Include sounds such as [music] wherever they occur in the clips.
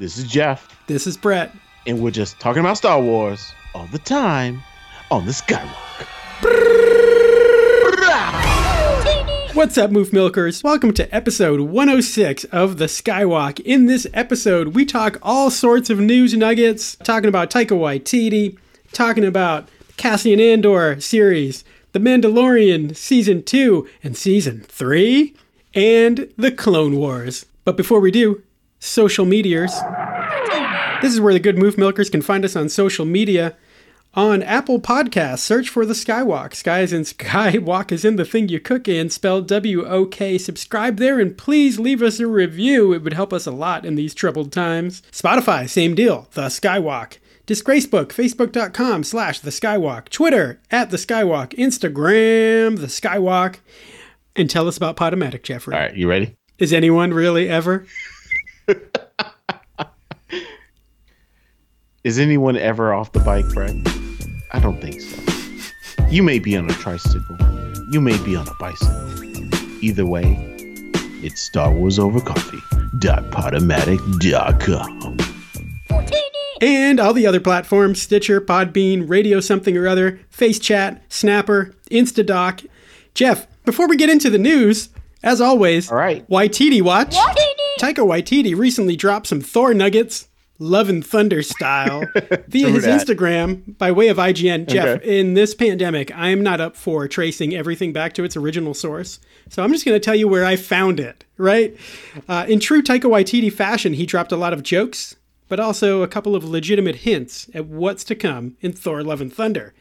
This is Geoff, This is Brett. and we're just talking about Star Wars all the time on the Skywalk. What's up, Moof Milkers? Welcome to episode 106 of The Skywalk. In this episode, we talk all sorts of news nuggets, talking about Taika Waititi, talking about Cassian Andor series, The Mandalorian Season 2 and Season 3, and The Clone Wars. But before we do, social meteors. This is where the good Moof Milkers can find us on social media. On Apple Podcasts, search for the Skywalk. Sky is in [laughs] Skywalk is in the thing you cook in, spelled W O K. Subscribe there and please leave us a review. It would help us a lot in these troubled times. Spotify, same deal. The Skywalk. Disgracebook, facebook.com slash the Skywalk. Twitter, at the Skywalk. Instagram, the Skywalk. And tell us about Podomatic, Geoffrey. All right, you ready? Is anyone really ever? [laughs] Is anyone ever off the bike, Brett? I don't think so. You may be on a tricycle. You may be on a bicycle. Either way, it's Star Wars Over Coffee. Podomatic.com. and all the other platforms Stitcher, Podbean, Radio Something or Other, FaceChat, Snapper, Instadoc. Geoff, before we get into the news, as always, All right. Waititi Watch. Taika Waititi recently dropped some Thor nuggets, Love and Thunder style, [laughs] via his that. Instagram by way of IGN. Geoff, Okay. in this pandemic, I am not up for tracing everything back to its original source. So I'm just going to tell you where I found it, right? Uh, in true Taika Waititi fashion, he dropped a lot of jokes, but also a couple of legitimate hints at what's to come in Thor Love and Thunder.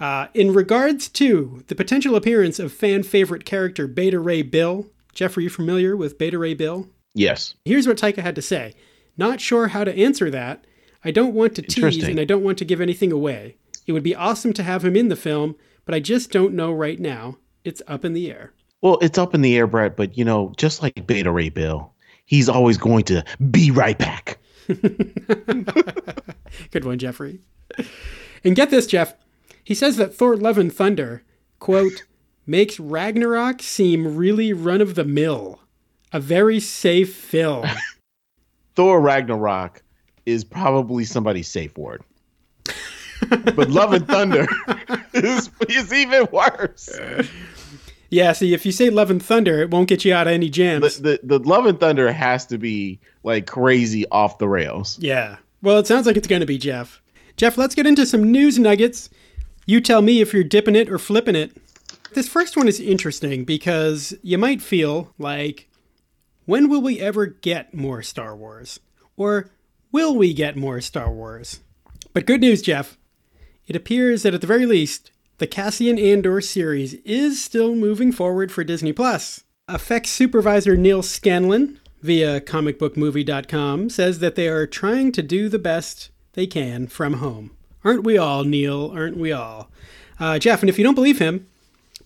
Uh, in regards to the potential appearance of fan favorite character Beta Ray Bill, Geoff, are you familiar with Beta Ray Bill? Yes. Here's what Taika had to say. Not sure how to answer that. I don't want to tease and I don't want to give anything away. It would be awesome to have him in the film, but I just don't know right now. It's up in the air. Well, it's up in the air, Brett, but you know, just like Beta Ray Bill, he's always going to be right back. [laughs] Good one, Geoffrey. And get this, Geoff. He says that Thor Love and Thunder, quote, [laughs] makes Ragnarok seem really run of the mill. A very safe film. [laughs] Thor Ragnarok is probably somebody's safe word. but Love and Thunder [laughs] is, is even worse. yeah, see, if you say Love and Thunder, it won't get you out of any The, jams. the, the Love and Thunder has to be like crazy off the rails. Yeah. Well, it sounds like it's going to be Geoff. Geoff, let's get into some news nuggets. You tell me if you're dipping it or flipping it. This first one is interesting because you might feel like, when will we ever get more Star Wars? Or will we get more Star Wars? But good news, Geoff. It appears that at the very least, the Cassian Andor series is still moving forward for Disney Plus. Effects supervisor Neal Scanlan via comicbookmovie.com says that they are trying to do the best they can from home. Aren't we all, Neil? Aren't we all? Uh, Geoff, and if you don't believe him,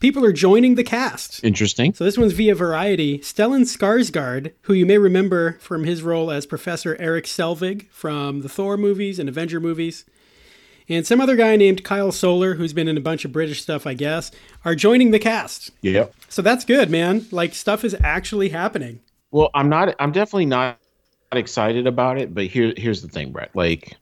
people are joining the cast. Interesting. So this one's via Variety. Stellan Skarsgård, who you may remember from his role as Professor Eric Selvig from the Thor movies and Avenger movies, and some other guy named Kyle Soller, who's been in a bunch of British stuff, I guess, are joining the cast. Yep. So that's good, man. Like stuff is actually happening. Well, I'm not. I'm definitely not excited about it. But here, here's the thing, Brett. Like,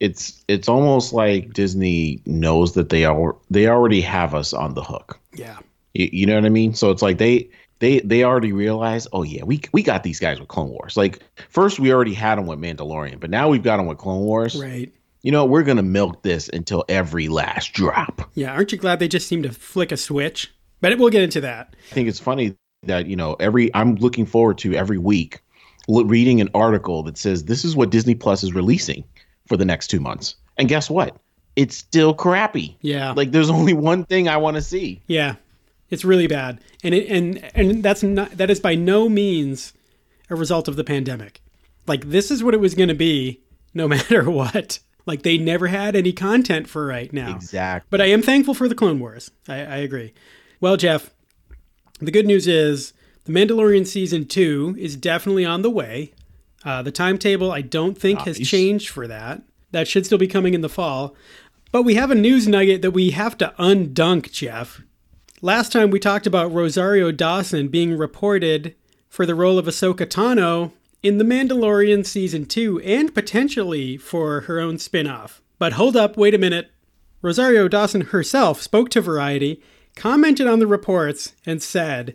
it's it's almost like Disney knows that they are they already have us on the hook. Yeah. You, you know what I mean? So it's like they they they already realize, oh yeah, we we got these guys with Clone Wars. Like first we already had them with Mandalorian, but now we've got them with Clone Wars. Right. You know, we're gonna milk this until every last drop. Yeah. Aren't you glad they just seem to flick a switch? But we'll get into that. I think it's funny that you know every I'm looking forward to every week reading an article that says this is what Disney Plus is releasing for the next two months, and guess what? It's still crappy. Yeah. Like there's only one thing I want to see. Yeah, it's really bad, and it, and and that's not that is by no means a result of the pandemic. Like this is what it was going to be, no [laughs] matter what. Like they never had any content for right now. Exactly. But I am thankful for the Clone Wars. I, I agree. Well, Geoff, the good news is the Mandalorian season two is definitely on the way. Uh, the timetable I don't think has changed for that. That should still be coming in the fall. But we have a news nugget that we have to undunk, Geoff. Last time we talked about Rosario Dawson being reported for the role of Ahsoka Tano in The Mandalorian Season 2 and potentially for her own spin off. But hold up, wait a minute. Rosario Dawson herself spoke to Variety, commented on the reports, and said,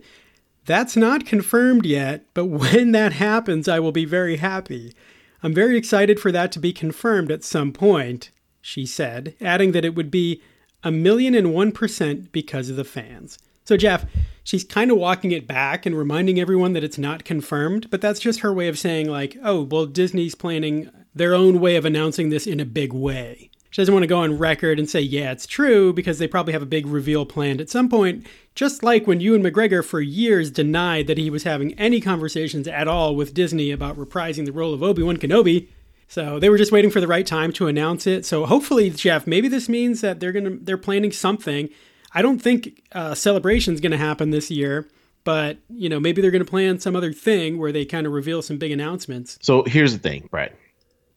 That's not confirmed yet, but [laughs] when that happens, I will be very happy. I'm very excited for that to be confirmed at some point, she said, adding that it would be a million and one percent because of the fans. So, Geoff, she's kind of walking it back and reminding everyone that it's not confirmed, but that's just her way of saying, like, oh, well, Disney's planning their own way of announcing this in a big way. She doesn't want to go on record and say, yeah, it's true, because they probably have a big reveal planned at some point, just like when Ewan McGregor for years denied that he was having any conversations at all with Disney about reprising the role of Obi Wan Kenobi. So they were just waiting for the right time to announce it. So hopefully, Geoff, maybe this means that they're gonna they're planning something. I don't think uh, celebration's gonna happen this year, but you know maybe they're gonna plan some other thing where they kind of reveal some big announcements. So here's the thing, Brett.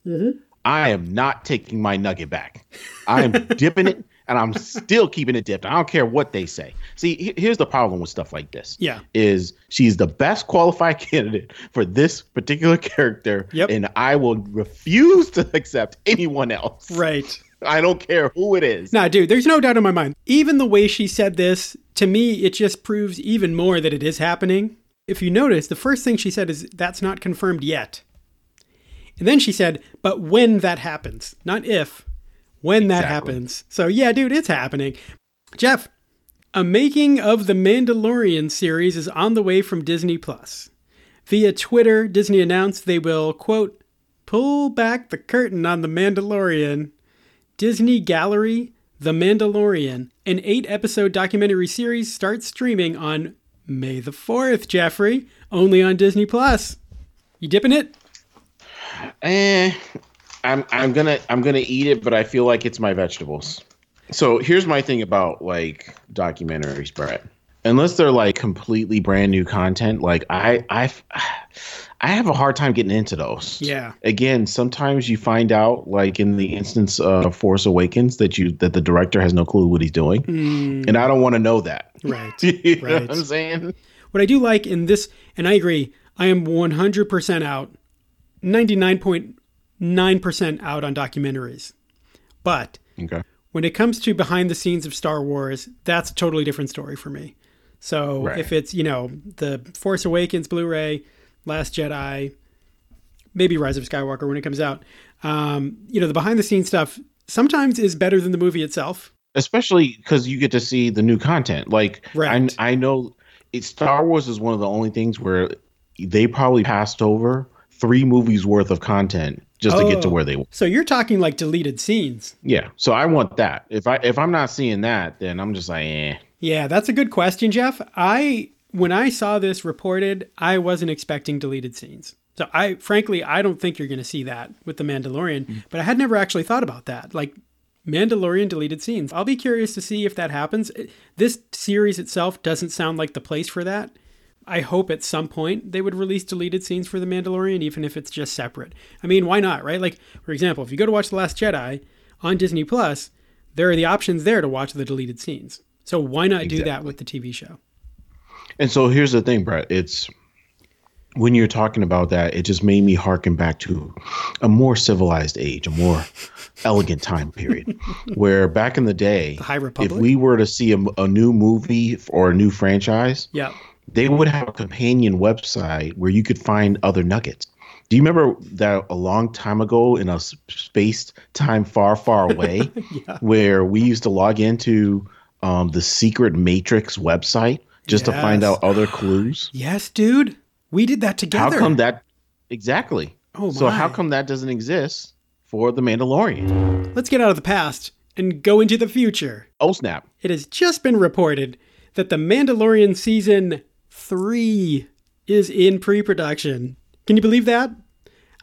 Mm-hmm. I am not taking my nugget back. I am [laughs] dipping it and I'm still keeping it dipped. I don't care what they say. See, here's the problem with stuff like this. Yeah. Is she's the best qualified [laughs] candidate for this particular character. Yep. And I will refuse to accept anyone else. Right. [laughs] I don't care who it is. Nah, dude, there's no doubt in my mind. Even the way she said this, to me, it just proves even more that it is happening. If you notice, the first thing she said is, that's not confirmed yet. And then she said, but when that happens, not if, when that Exactly. happens. So yeah, dude, it's happening. Geoff, a making of the Mandalorian series is on the way from Disney Plus. Via Twitter, Disney announced they will, quote, pull back the curtain on the Mandalorian. Disney Gallery, The Mandalorian, an eight episode documentary series starts streaming on May the 4th, Geoffrey, only on Disney Plus. You dipping it? Eh, I'm I'm gonna I'm gonna eat it, but I feel like it's my vegetables. So here's my thing about like documentaries, Brett. Unless they're like completely brand new content, like I I I have a hard time getting into those. Yeah. Again, sometimes you find out, like in the instance of Force Awakens, that you that the director has no clue what he's doing, mm. and I don't want to know that. Right. [laughs] you know right. what I'm saying? What I do like in this, and I agree, I am 100% out, 99.9% out on documentaries. But Okay. when it comes to behind the scenes of Star Wars, that's a totally different story for me. So Right. if it's, you know, the Force Awakens Blu ray, Last Jedi, maybe Rise of Skywalker when it comes out, um, you know, the behind the scenes stuff sometimes is better than the movie itself. especially because you get to see the new content. Like, Right. I, I know it, Star Wars is one of the only things where they probably passed over three movies worth of content just to get to Oh. where they. want. So you're talking like deleted scenes. Yeah, so I want that. If I if I'm not seeing that, then I'm just like, eh. Yeah, that's a good question, Geoff. I when I saw this reported, I wasn't expecting deleted scenes. So I frankly, I don't think you're going to see that with the Mandalorian, but I had never actually thought about that. Like Mandalorian deleted scenes. I'll be curious to see if that happens. This series itself doesn't sound like the place for that. I hope at some point they would release deleted scenes for The Mandalorian, even if it's just separate. I mean, why not, right? Like, for example, if you go to watch The Last Jedi on Disney Plus, there are the options there to watch the deleted scenes. So why not do that with the TV show? And so here's the thing, Brett. It's when you're talking about that, it just made me harken back to a more civilized age, a more [laughs] elegant time period, where back in the day, The if we were to see a, a new movie or a new franchise, yeah. They would have a companion website where you could find other nuggets. Do you remember that a long time ago in a space time far, far [laughs] away, where we used to log into um, the secret Matrix website just to find out other clues? [gasps] Yes, dude. We did that together. How come that? Exactly. Oh, my. So how come that doesn't exist for the Mandalorian? Let's get out of the past and go into the future. Oh snap! It has just been reported that The Mandalorian season 3 is in pre-production. Can you believe that?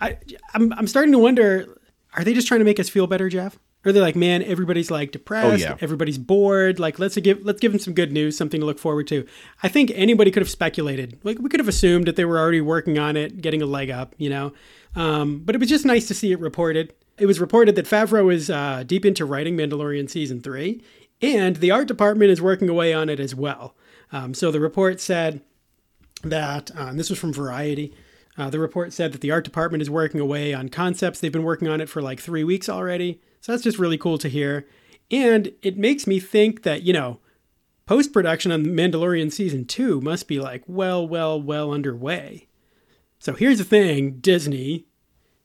I I'm I'm starting to wonder are they just trying to make us feel better, Geoff? Or they're like, man, everybody's like depressed, oh, yeah. everybody's bored. Like, let's give let's give them some good news, something to look forward to. I think anybody could have speculated. Like, we could have assumed that they were already working on it, getting a leg up, you know. Um, but it was just nice to see it reported. It was reported that Favreau is uh, deep into writing Mandalorian season three, and the art department is working away on it as well. Um, so the report said that uh, and this was from Variety. Uh, the report said that the art department is working away on concepts. They've been working on it for like three weeks already. So that's just really cool to hear. And it makes me think that, you know, post production on Mandalorian season two must be like well, well, well underway. So here's the thing Disney,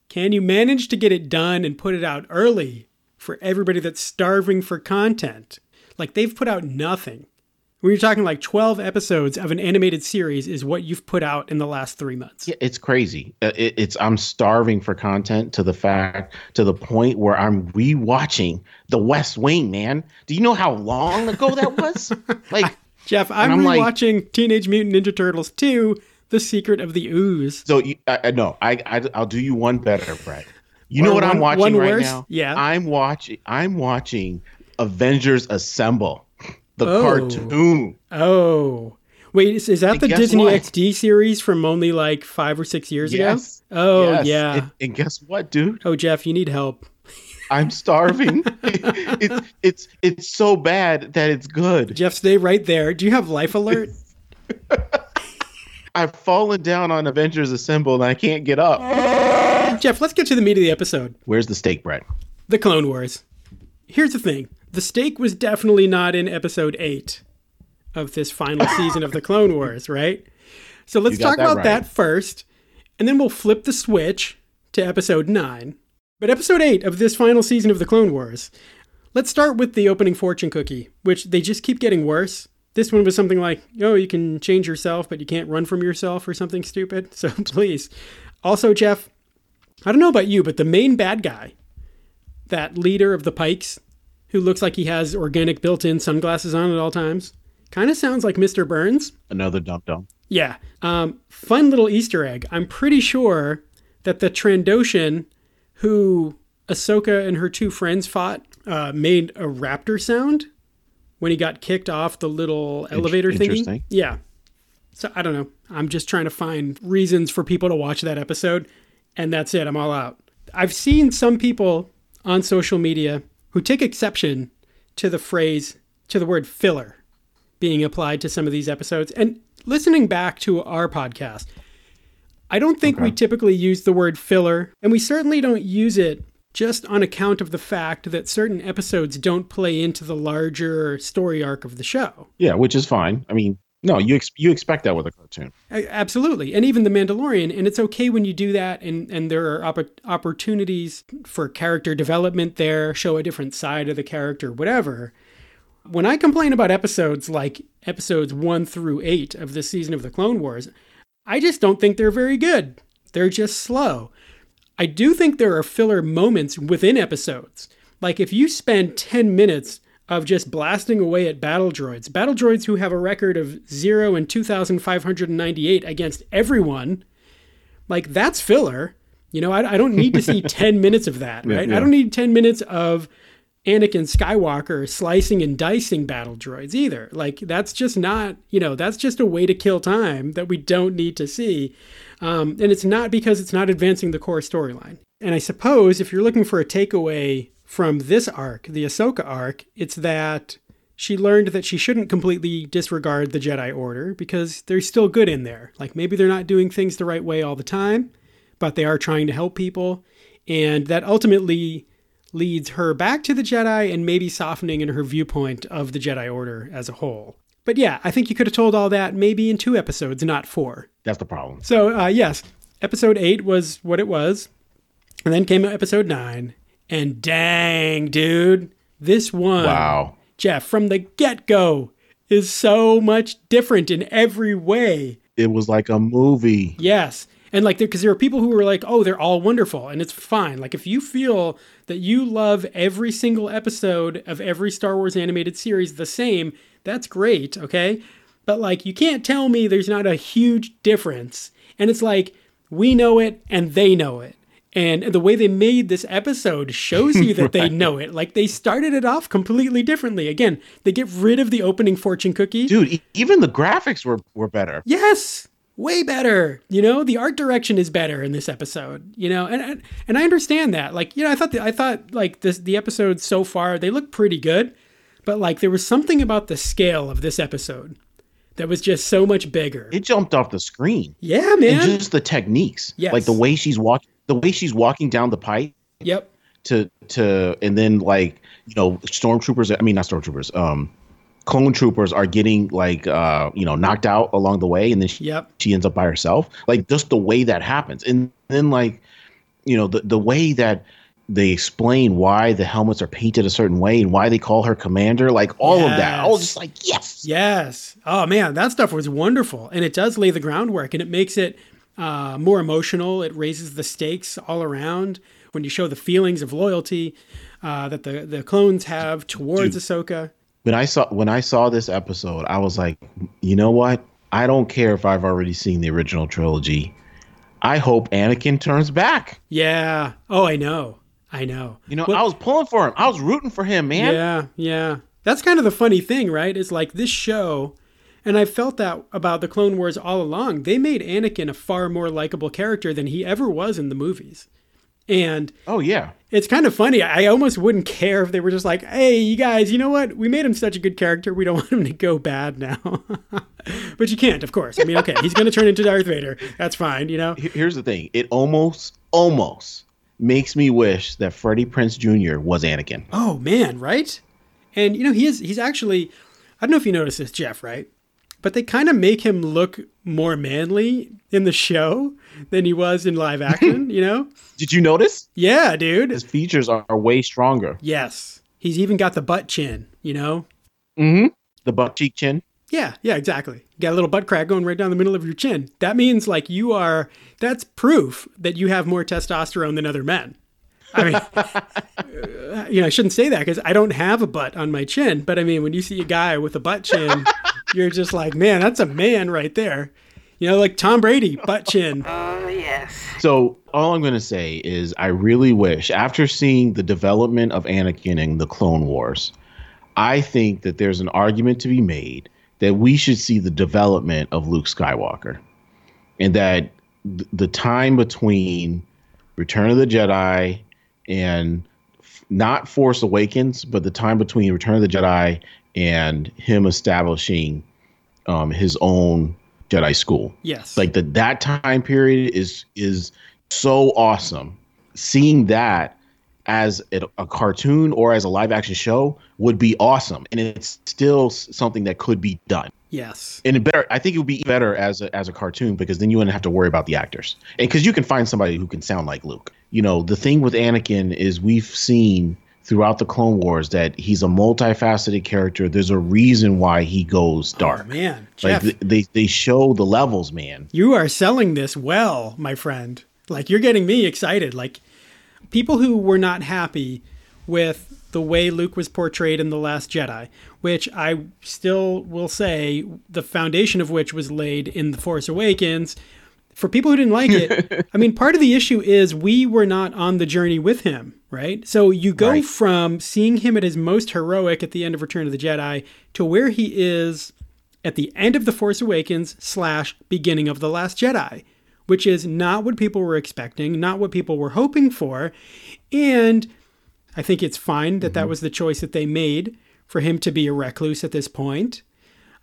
can you manage to get it done and put it out early for everybody that's starving for content? Like they've put out nothing. When you're talking like 12 episodes of an animated series is what you've put out in the last three months. Yeah, it's crazy. Uh, It, it's I'm starving for content to the fact to the point where I'm rewatching The West Wing. Man, do you know how long ago that was? [laughs] like, Geoff, I'm, I'm like- rewatching Teenage Mutant Ninja Turtles 2: The Secret of the Ooze. so you, I, I no, I, I I'll do you one better, Brett. You know what I'm watching one right worse? now? Yeah. I'm watching. I'm watching Avengers Assemble, the Oh. cartoon. Oh. Wait, is, is that And the Disney what? XD series from only like five or six years Yes. ago? Oh, Yes. yeah. And, and guess what, dude? oh, Geoff, you need help. I'm starving. [laughs] [laughs] it's it's it's so bad that it's good. Geoff, stay right there. Do you have life alert? [laughs] I've fallen down on Avengers Assemble and I can't get up. Geoff, let's get to the meat of the episode Where's the steak Brett? the Clone Wars. Here's the thing the stake was definitely not in episode eight of this final [laughs] season of the Clone Wars, right? So let's talk that about right. that first, and then we'll flip the switch to episode nine. But episode eight of this final season of the Clone Wars, let's start with the opening fortune cookie, which they just keep getting worse. This one was something like, oh, you can change yourself, but you can't run from yourself or something stupid. [laughs] So please. Also, Geoff, I don't know about you, but the main bad guy, that leader of the Pikes, who looks like he has organic built in sunglasses on at all times, kind of sounds like Mr. Burns. Another dump dump. Yeah. Um, fun little Easter egg. I'm pretty sure that the Trandoshan who Ahsoka and her two friends fought uh, made a raptor sound when he got kicked off the little elevator thingy. interesting. Yeah. So I don't know. I'm just trying to find reasons for people to watch that episode, and that's it. I'm all out. I've seen some people on social media who take exception to the phrase, to the word filler being applied to some of these episodes. And listening back to our podcast, I don't think we typically use the word filler, and we certainly don't use it just on account of the fact that certain episodes don't play into the larger story arc of the show. Yeah, which is fine. I mean, no, you ex- you expect that with a cartoon. Absolutely. And even The Mandalorian. And it's okay when you do that. And, and there are opp- opportunities for character development there, show a different side of the character, whatever. When I complain about episodes like episodes one through eight of this season of The Clone Wars, I just don't think they're very good. They're just slow. I do think there are filler moments within episodes. Like if you spend 10 minutes of just blasting away at battle droids, battle droids who have a record of 0 and 2,598 against everyone, like that's filler. You know, I, I don't need to see [laughs] 10 minutes of that, Yeah, right? yeah. I don't need 10 minutes of Anakin Skywalker slicing and dicing battle droids either. Like that's just not, you know, that's just a way to kill time that we don't need to see. Um, and it's not because it's not advancing the core storyline. And I suppose if you're looking for a takeaway from this arc, the Ahsoka arc, it's that she learned that she shouldn't completely disregard the Jedi Order because they're still good in there. Like maybe they're not doing things the right way all the time, but they are trying to help people. And that ultimately leads her back to the Jedi and maybe softening in her viewpoint of the Jedi Order as a whole. But yeah, I think you could have told all that maybe in two episodes, not four. That's the problem. So, uh, yes, episode eight was what it was. And then came episode nine. And dang, dude, this one, Wow. Geoff, from the get go, is so much different in every way. It was like a movie. Yes. And like, because there are people who are like, oh, they're all wonderful. And it's fine. Like, if you feel that you love every single episode of every Star Wars animated series the same, that's great. Okay. But like, you can't tell me there's not a huge difference. And it's like, we know it and they know it. And the way they made this episode shows you that they [laughs] know it. Like, they started it off completely differently. Again, they get rid of the opening fortune cookie. Dude, e- even the graphics were, were better. Yes, way better. You know, the art direction is better in this episode. You know, and and, I understand that. Like, you know, I thought the, I thought like this the episodes so far they look pretty good, but like there was something about the scale of this episode that was just so much bigger. It jumped off the screen. Yeah, man. And just the techniques. Yes. Like the way she's walking the way she's walking down the pipe yep. to to and then like, you know, stormtroopers I mean not stormtroopers, um clone troopers are getting like uh you know knocked out along the way and then she, Yep. she ends up by herself like just the way that happens and then like you know the the way that they explain why the helmets are painted a certain way and why they call her commander like all of that i was just like yes Yes. Oh man, that stuff was wonderful, and it does lay the groundwork, and it makes it uh, more emotional. It raises the stakes all around when you show the feelings of loyalty uh, that the the clones have towards Ahsoka. when i saw when i saw this episode i was like you know what i don't care if i've already seen the original trilogy i hope anakin turns back Yeah. Oh, I know. I know. you know Well- i was pulling for him i was rooting for him man Yeah, yeah. That's kind of the funny thing, right? Is like this show, and I felt that about the Clone Wars all along. They made Anakin a far more likable character than he ever was in the movies. And oh yeah it's kind of funny. I almost wouldn't care if they were just like, hey, you guys, you know what? We made him such a good character. We don't [laughs] want him to go bad now. [laughs] but you can't, of course. I mean, okay, he's going to turn into Darth Vader. That's fine, you know? Here's the thing it almost almost makes me wish that freddie prinze jr was anakin Oh, man, right? And, you know, he is, he's actually, I don't know if you noticed this, Geoff, right? But they kind of make him look more manly in the show than he was in live [laughs] action, you know? did you notice Yeah, dude. his features are, are way stronger Yes. He's even got the butt chin, you know? mm-hmm the butt cheek chin Yeah, yeah, exactly. You got a little butt crack going right down the middle of your chin. That means like you are that's proof that you have more testosterone than other men. I mean, [laughs] you know, I shouldn't say that because I don't have a butt on my chin. But I mean, when you see a guy with a butt chin, you're just like, man, that's a man right there. You know, like Tom Brady, butt chin. [laughs] Oh, yes. So all I'm going to say is I really wish after seeing the development of Anakin in the Clone Wars, I think that there's an argument to be made that we should see the development of Luke Skywalker and that th- the time between Return of the Jedi and f- not Force Awakens, but the time between Return of the Jedi and him establishing um, his own Jedi school. Yes. like the that time period is is so awesome. Seeing that as a, a cartoon or as a live action show would be awesome and it's still something that could be done. Yes. and it better i think it would be better as a, as a cartoon because then you wouldn't have to worry about the actors. And because you can find somebody who can sound like luke. You know the thing with anakin is we've seen throughout the clone wars that he's a multifaceted character there's a reason why he goes oh, dark Oh, man, like Geoff, th- they they show the levels man you are selling this well, my friend. Like you're getting me excited. Like people who were not happy with the way Luke was portrayed in The Last Jedi, which I still will say the foundation of which was laid in The Force Awakens. For people who didn't like it, [laughs] I mean, part of the issue is we were not on the journey with him, right? So you go Right. from seeing him at his most heroic at the end of Return of the Jedi to where he is at the end of The Force Awakens slash beginning of The Last Jedi, which is not what people were expecting, not what people were hoping for. And I think it's fine that that mm-hmm. was the choice that they made for him to be a recluse at this point.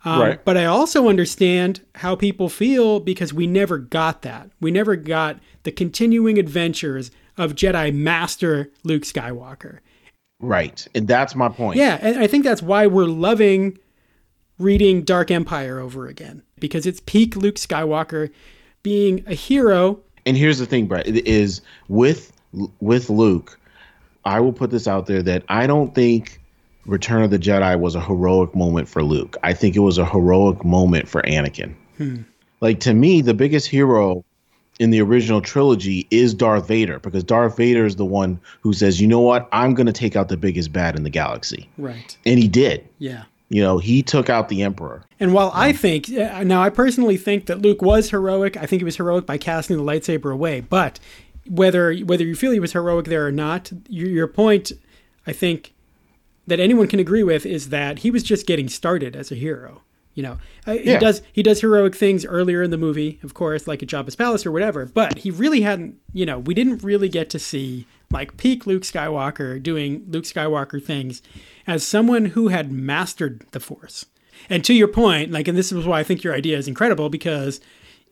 Um, Right. But I also understand how people feel because we never got that. We never got the continuing adventures of Jedi Master Luke Skywalker. Right. And that's my point. Yeah, and I think that's why we're loving reading Dark Empire over again because it's peak Luke Skywalker being a hero. And here's the thing, Brett, it is with with Luke, I will put this out there that I don't think Return of the Jedi was a heroic moment for Luke. I think it was a heroic moment for Anakin. Like to me, the biggest hero in the original trilogy is Darth Vader because Darth Vader is the one who says, "You know what? I'm going to take out the biggest bad in the galaxy." Right. And he did. Yeah. You know, he took out the Emperor. And while I think uh, now, I personally think that Luke was heroic. I think he was heroic by casting the lightsaber away. But whether whether you feel he was heroic there or not, your, your point, I think, that anyone can agree with is that he was just getting started as a hero. You know, Uh, he Yeah. does he does heroic things earlier in the movie, of course, like at Jabba's palace or whatever. But he really hadn't. You know, we didn't really get to see like peak Luke Skywalker doing Luke Skywalker things as someone who had mastered the Force. And to your point, like, and this is why I think your idea is incredible because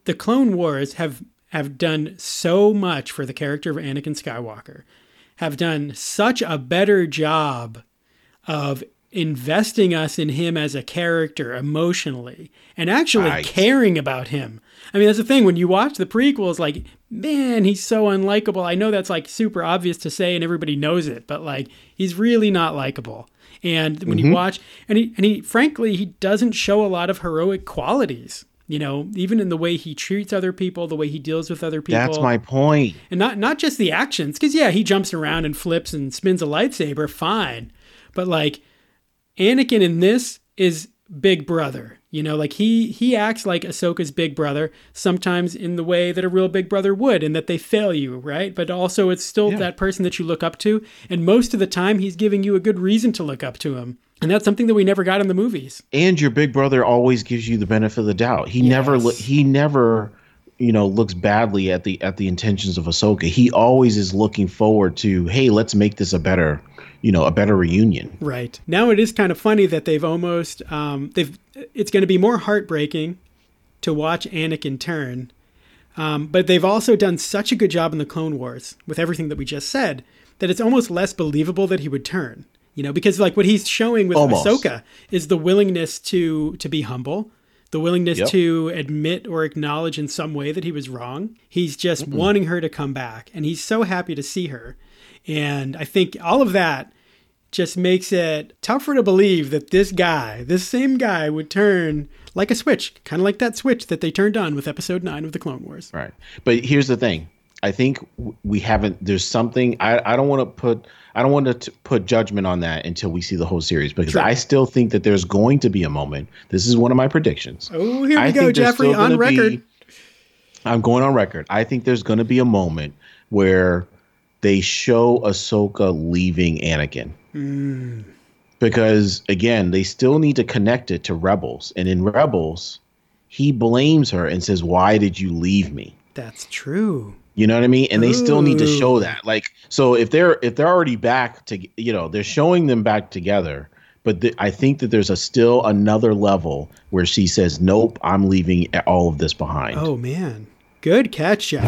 the Clone Wars have have done so much for the character of Anakin Skywalker, have done such a better job of investing us in him as a character emotionally and actually Right. caring about him. I mean, that's the thing when you watch the prequels, like, man, he's so unlikable. I know that's like super obvious to say and everybody knows it, but like, he's really not likable. And when you mm-hmm. watch, and he, and he, frankly, he doesn't show a lot of heroic qualities. You know, even in the way he treats other people, the way he deals with other people That's my point. and not not just the actions because yeah he jumps around and flips and spins a lightsaber fine but like anakin in this is big brother you know like he he acts like ahsoka's big brother sometimes in the way that a real big brother would and that they fail you right but also it's still Yeah. that person that you look up to and most of the time he's giving you a good reason to look up to him and that's something that we never got in the movies and your big brother always gives you the benefit of the doubt. He never he never you know looks badly at the at the intentions of Ahsoka. He always is looking forward to, hey, let's make this a better, you know, a better reunion. Right. Now it is kind of funny that they've almost um, they've it's going to be more heartbreaking to watch Anakin turn. Um, but they've also done such a good job in the Clone Wars with everything that we just said that it's almost less believable that he would turn. You know, because like what he's showing with Almost. Ahsoka is the willingness to to be humble, the willingness Yep. to admit or acknowledge in some way that he was wrong. He's just wanting her to come back, and he's so happy to see her. And I think all of that just makes it tougher to believe that this guy, this same guy, would turn like a switch, kind of like that switch that they turned on with Episode Nine of the Clone Wars. Right. But here's the thing. I think we haven't. There's something. I, I don't want to put. I don't want to put judgment on that until we see the whole series because Sure. I still think that there's going to be a moment. This is one of my predictions. Oh, here we I go, Geoffrey, on record. be- I'm going on record. I think there's going to be a moment where they show Ahsoka leaving Anakin. Hmm. Because again, they still need to connect it to Rebels, and in Rebels, he blames her and says, "Why did you leave me?" That's true. You know what I mean? And they still need to show that. Like, so if they're if they're already back to, you know, they're showing them back together. But th- I think that there's a still another level where she says, "Nope, I'm leaving all of this behind." Oh man, good catch, Geoff.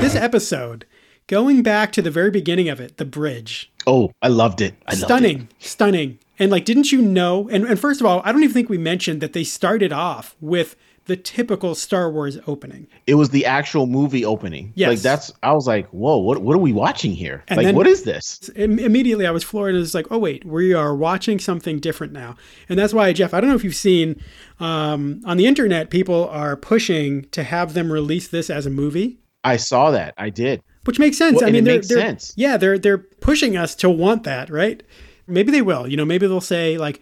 This episode, going back to the very beginning of it, the bridge, Oh, I loved it. I loved stunning, stunning. And like, didn't you know? And, and first of all, I don't even think we mentioned that they started off with the typical Star Wars opening. It. was the actual movie opening. Yes. Like that's. I was like, "Whoa, what? What are we watching here? And like, what is this?" Im- immediately I was floored and it was like, oh wait, we are watching something different now. And that's why, Geoff, I don't know if you've seen um, on the internet, people are pushing to have them release this as a movie. I saw that. I did. Which makes sense. Well, I mean, they're, makes they're sense. yeah, they're they're pushing us to want that, right? Maybe they will. You know, maybe they'll say like,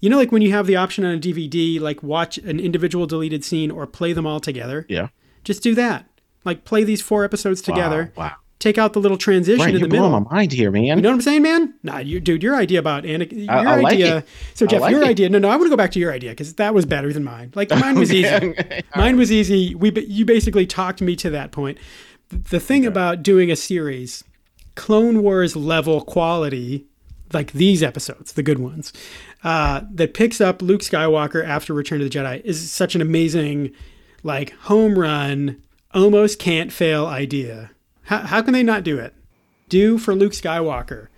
you know, like when you have the option on a DVD, like watch an individual deleted scene or play them all together. Yeah. Just do that. Like play these four episodes together. Wow. Take out the little transition Right. in You're the middle. blowing my mind here, man. You know what I'm saying, man? Nah, you, dude, your idea about Anakin, your I- I like idea. it. So, Geoff, like your it. idea. No, no, I want to go back to your idea because that was better than mine. Like [laughs] mine was easy. Okay. [laughs] Mine was easy. We, you basically talked me to that point. The thing about doing a series, Clone Wars level quality, like these episodes, the good ones, uh, that picks up Luke Skywalker after Return of the Jedi is such an amazing, like home run, almost can't fail idea. How, how can they not do it? Do for Luke Skywalker,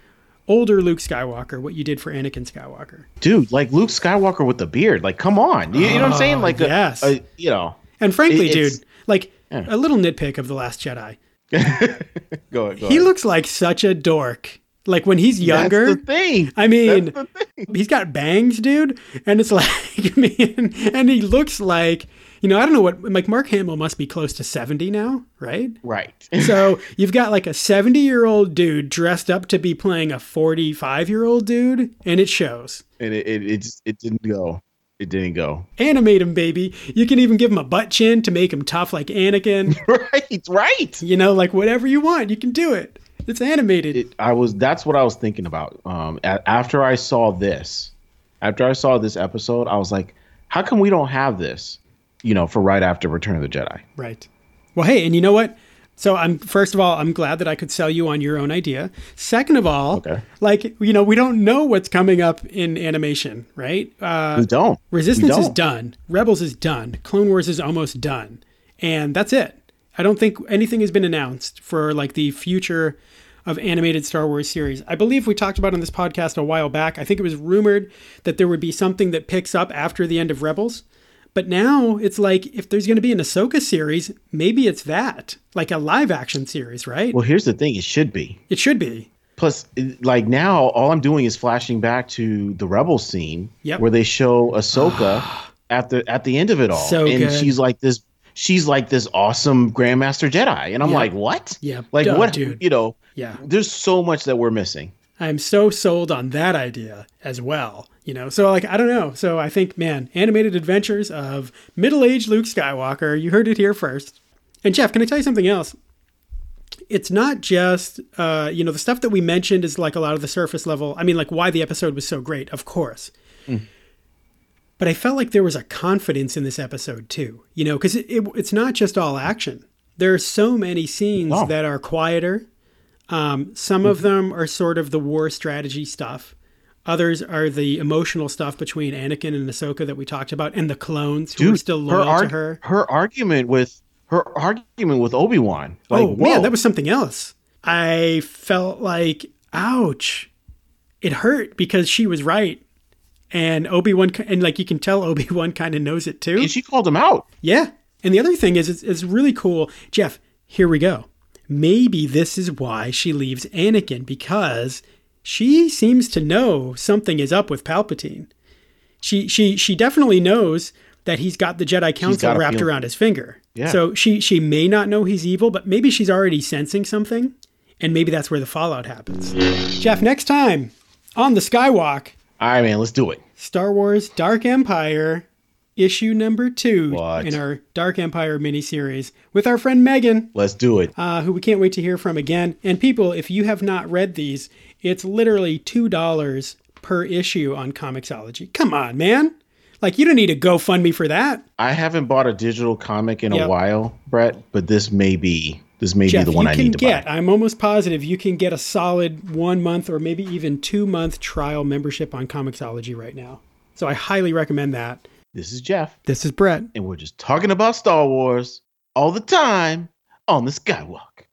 older Luke Skywalker, what you did for Anakin Skywalker. dude, like Luke Skywalker with the beard. Like, come on, you, you know what I'm saying? Like, a- yes. a, you know, And frankly, dude, like Yeah. a little nitpick of The Last Jedi. [laughs] go ahead. Go He ahead. looks like such a dork. Like when he's younger, That's the thing. I mean, thing. he's got bangs, dude, and it's [laughs] like, man, and he looks like, you know, I don't know what, like Mark Hamill must be close to 70 now, right? Right. [laughs] So you've got like a 70 year old dude dressed up to be playing a 45 year old dude, and it shows. and it, it, it, just, it didn't go. It didn't go. Animate him, baby. You can even give him a butt chin to make him tough like Anakin. [laughs] Right. Right. you know, like whatever you want, you can do it. It's animated. It, I was. That's what I was thinking about. Um, a- after I saw this, after I saw this episode, I was like, how come we don't have this? You know, for right after Return of the Jedi. Right. Well, hey, and you know what? So I'm first of all, I'm glad that I could sell you on your own idea. Second of all, Okay. like you know, we don't know what's coming up in animation, right? Uh, We don't. Resistance We is don't. done. Rebels is done. Clone Wars is almost done. And that's it. I don't think anything has been announced for like the future of animated Star Wars series. I believe we talked about on this podcast a while back. I think it was rumored that there would be something that picks up after the end of Rebels. But now it's like if there's going to be an Ahsoka series, maybe it's that, like a live action series, right? Well, here's the thing. It should be. it should be. Plus, like now, all I'm doing is flashing back to the rebel scene Yep. where they show Ahsoka [sighs] at the at the end of it all, So and good. she's like this. She's like this awesome Grandmaster Jedi, and I'm Yeah. like, what? Yeah, Like duh, what? dude. You know, Yeah. there's so much that we're missing. I'm so sold on that idea as well. You know, so like I don't know. So I think, man, animated adventures of middle-aged Luke Skywalker. You heard it here first. And Geoff, can I tell you something else? It's not just uh, you know the stuff that we mentioned is like a lot of the surface level. I mean, like why the episode was so great, of course. But I felt like there was a confidence in this episode too. You know, because it, it, it's not just all action. There are so many scenes No. that are quieter, um, some of them are sort of the war strategy stuff. Others are the emotional stuff between Anakin and Ahsoka that we talked about, and the clones who are Dude, still loyal her, to her. her argument with her argument with Obi Wan. Like, oh man, that was something else. I felt like, ouch, it hurt because she was right, and Obi Wan, and like you can tell Obi Wan [laughs] kind of knows it too. And she called him out. Yeah. And the other thing is, it's, it's really cool. Geoff, here we go. Maybe this is why she leaves Anakin because she seems to know something is up with Palpatine. She she she definitely knows that he's got the Jedi Council wrapped around his finger. Yeah. So she she may not know he's evil, but maybe she's already sensing something, and maybe that's where the fallout happens. Geoff, next time on the Skywalk, All right, man, let's do it. Star Wars Dark Empire, issue number two What? in our Dark Empire miniseries with our friend Megan, Let's do it. uh, who we can't wait to hear from again. And people, if you have not read these, it's literally $2 per issue on Comixology. Come on, man. Like, you don't need a GoFundMe for that. I haven't bought a digital comic in Yep. a while, Brett, but this may be this may Geoff, be the one you I can need to get, buy. I'm almost positive you can get a solid one month or maybe even two month trial membership on Comixology right now. So I highly recommend that. This is Geoff, This is Brett. and we're just talking about Star Wars all the time on the Skywalk.